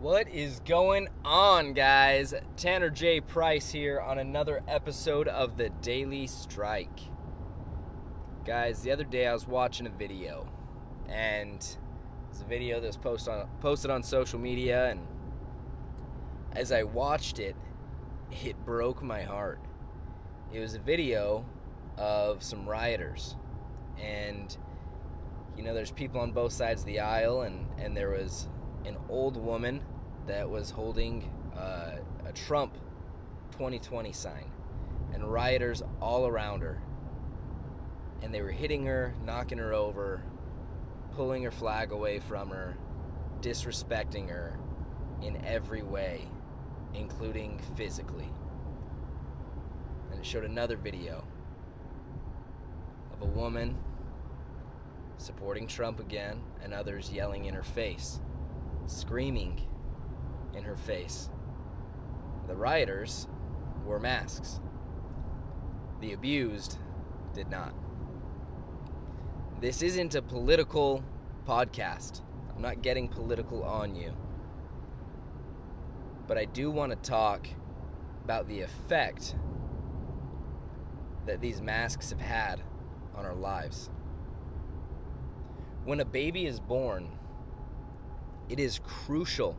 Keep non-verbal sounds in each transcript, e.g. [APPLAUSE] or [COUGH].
What is going on, guys? Tanner J. Price here on another episode of the Daily Strike. Guys, the other day I was watching a video, and it's a video that was post on, posted on social media, and as I watched it, it broke my heart. It was a video of some rioters, and you know, there's people on both sides of the aisle, and, and there was an old woman that was holding uh, a Trump 2020 sign, and rioters all around her. And they were hitting her, knocking her over, pulling her flag away from her, disrespecting her in every way, including physically. And it showed another video of a woman supporting Trump again, and others yelling in her face, screaming in her face. The rioters wore masks. The abused did not. This isn't a political podcast. I'm not getting political on you. But I do want to talk about the effect that these masks have had on our lives. When a baby is born, it is crucial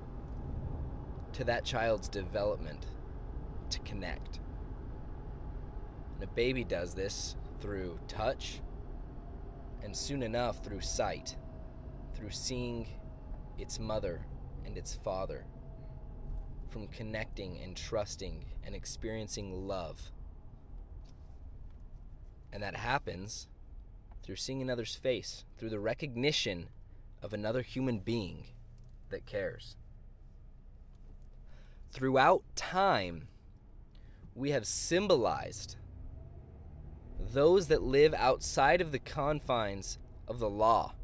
to that child's development to connect. And a baby does this through touch and soon enough through sight, through seeing its mother and its father, from connecting and trusting and experiencing love. And that happens through seeing another's face, through the recognition of another human being that cares. Throughout time, we have symbolized those that live outside of the confines of the law.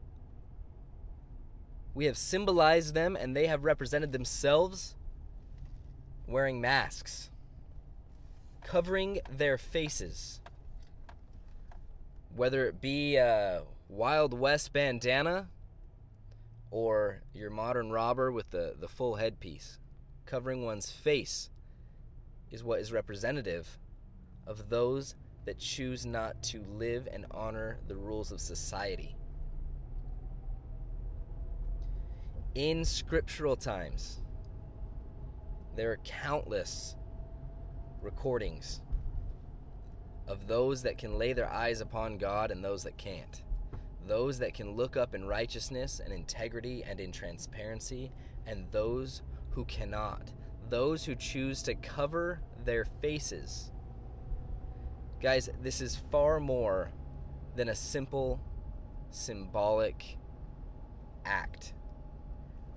We have symbolized them and they have represented themselves wearing masks, covering their faces whether it be a Wild West bandana or your modern robber with the, the full headpiece. Covering one's face is what is representative of those that choose not to live and honor the rules of society. In scriptural times, there are countless recordings of those that can lay their eyes upon God and those that can't. Those that can look up in righteousness and integrity and in transparency, and those who cannot. Those who choose to cover their faces. Guys, this is far more than a simple symbolic act.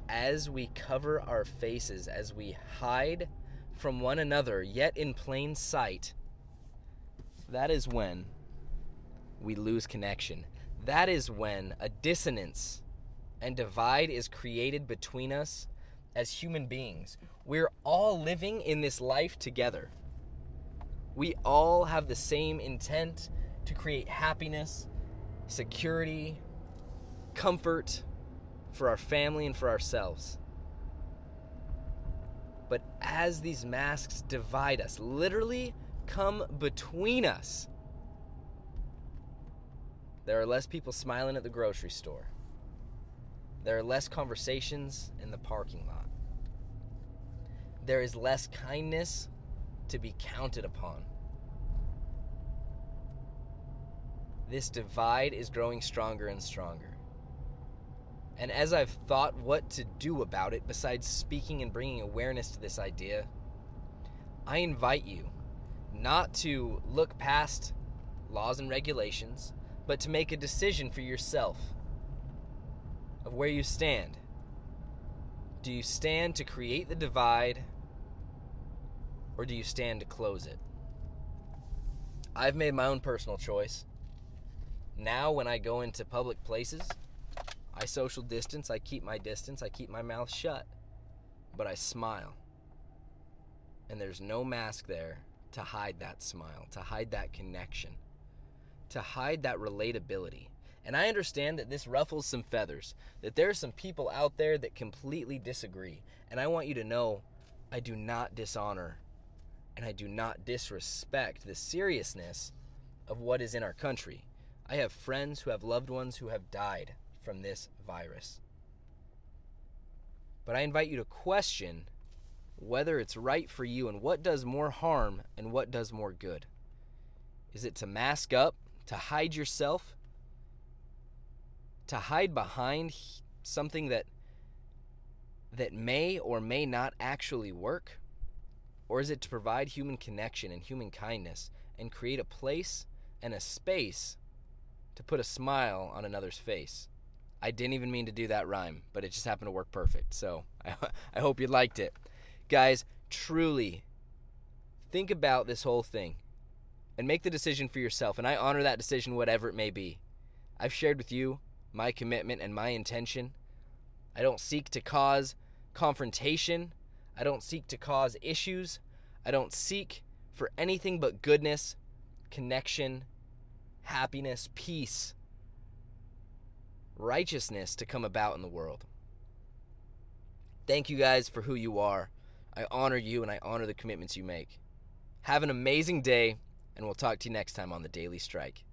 As we cover our faces, as we hide from one another, yet in plain sight, that is when we lose connection. That is when a dissonance and divide is created between us as human beings. We're all living in this life together. We all have the same intent to create happiness, security, comfort for our family and for ourselves. But as these masks divide us, literally come between us. There are less people smiling at the grocery store. There are less conversations in the parking lot. There is less kindness to be counted upon. This divide is growing stronger and stronger. And as I've thought what to do about it, besides speaking and bringing awareness to this idea, I invite you not to look past laws and regulations, but to make a decision for yourself of where you stand. Do you stand to create the divide, or do you stand to close it? I've made my own personal choice. Now, when I go into public places, I social distance, I keep my distance, I keep my mouth shut, but I smile. And there's no mask there to hide that smile, to hide that connection, to hide that relatability. And I understand that this ruffles some feathers, that there are some people out there that completely disagree. And I want you to know I do not dishonor and I do not disrespect the seriousness of what is in our country. I have friends who have loved ones who have died from this virus. But I invite you to question whether it's right for you and what does more harm and what does more good. Is it to mask up, to hide yourself, to hide behind something that that may or may not actually work? Or is it to provide human connection and human kindness and create a place and a space to put a smile on another's face? I didn't even mean to do that rhyme, but it just happened to work perfect. So [LAUGHS] I, I hope you liked it. Guys, truly think about this whole thing and make the decision for yourself. And I honor that decision, whatever it may be. I've shared with you my commitment and my intention. I don't seek to cause confrontation. I don't seek to cause issues. I don't seek for anything but goodness, connection, happiness, peace, righteousness to come about in the world. Thank you guys for who you are. I honor you and I honor the commitments you make. Have an amazing day, and we'll talk to you next time on the Daily Strike.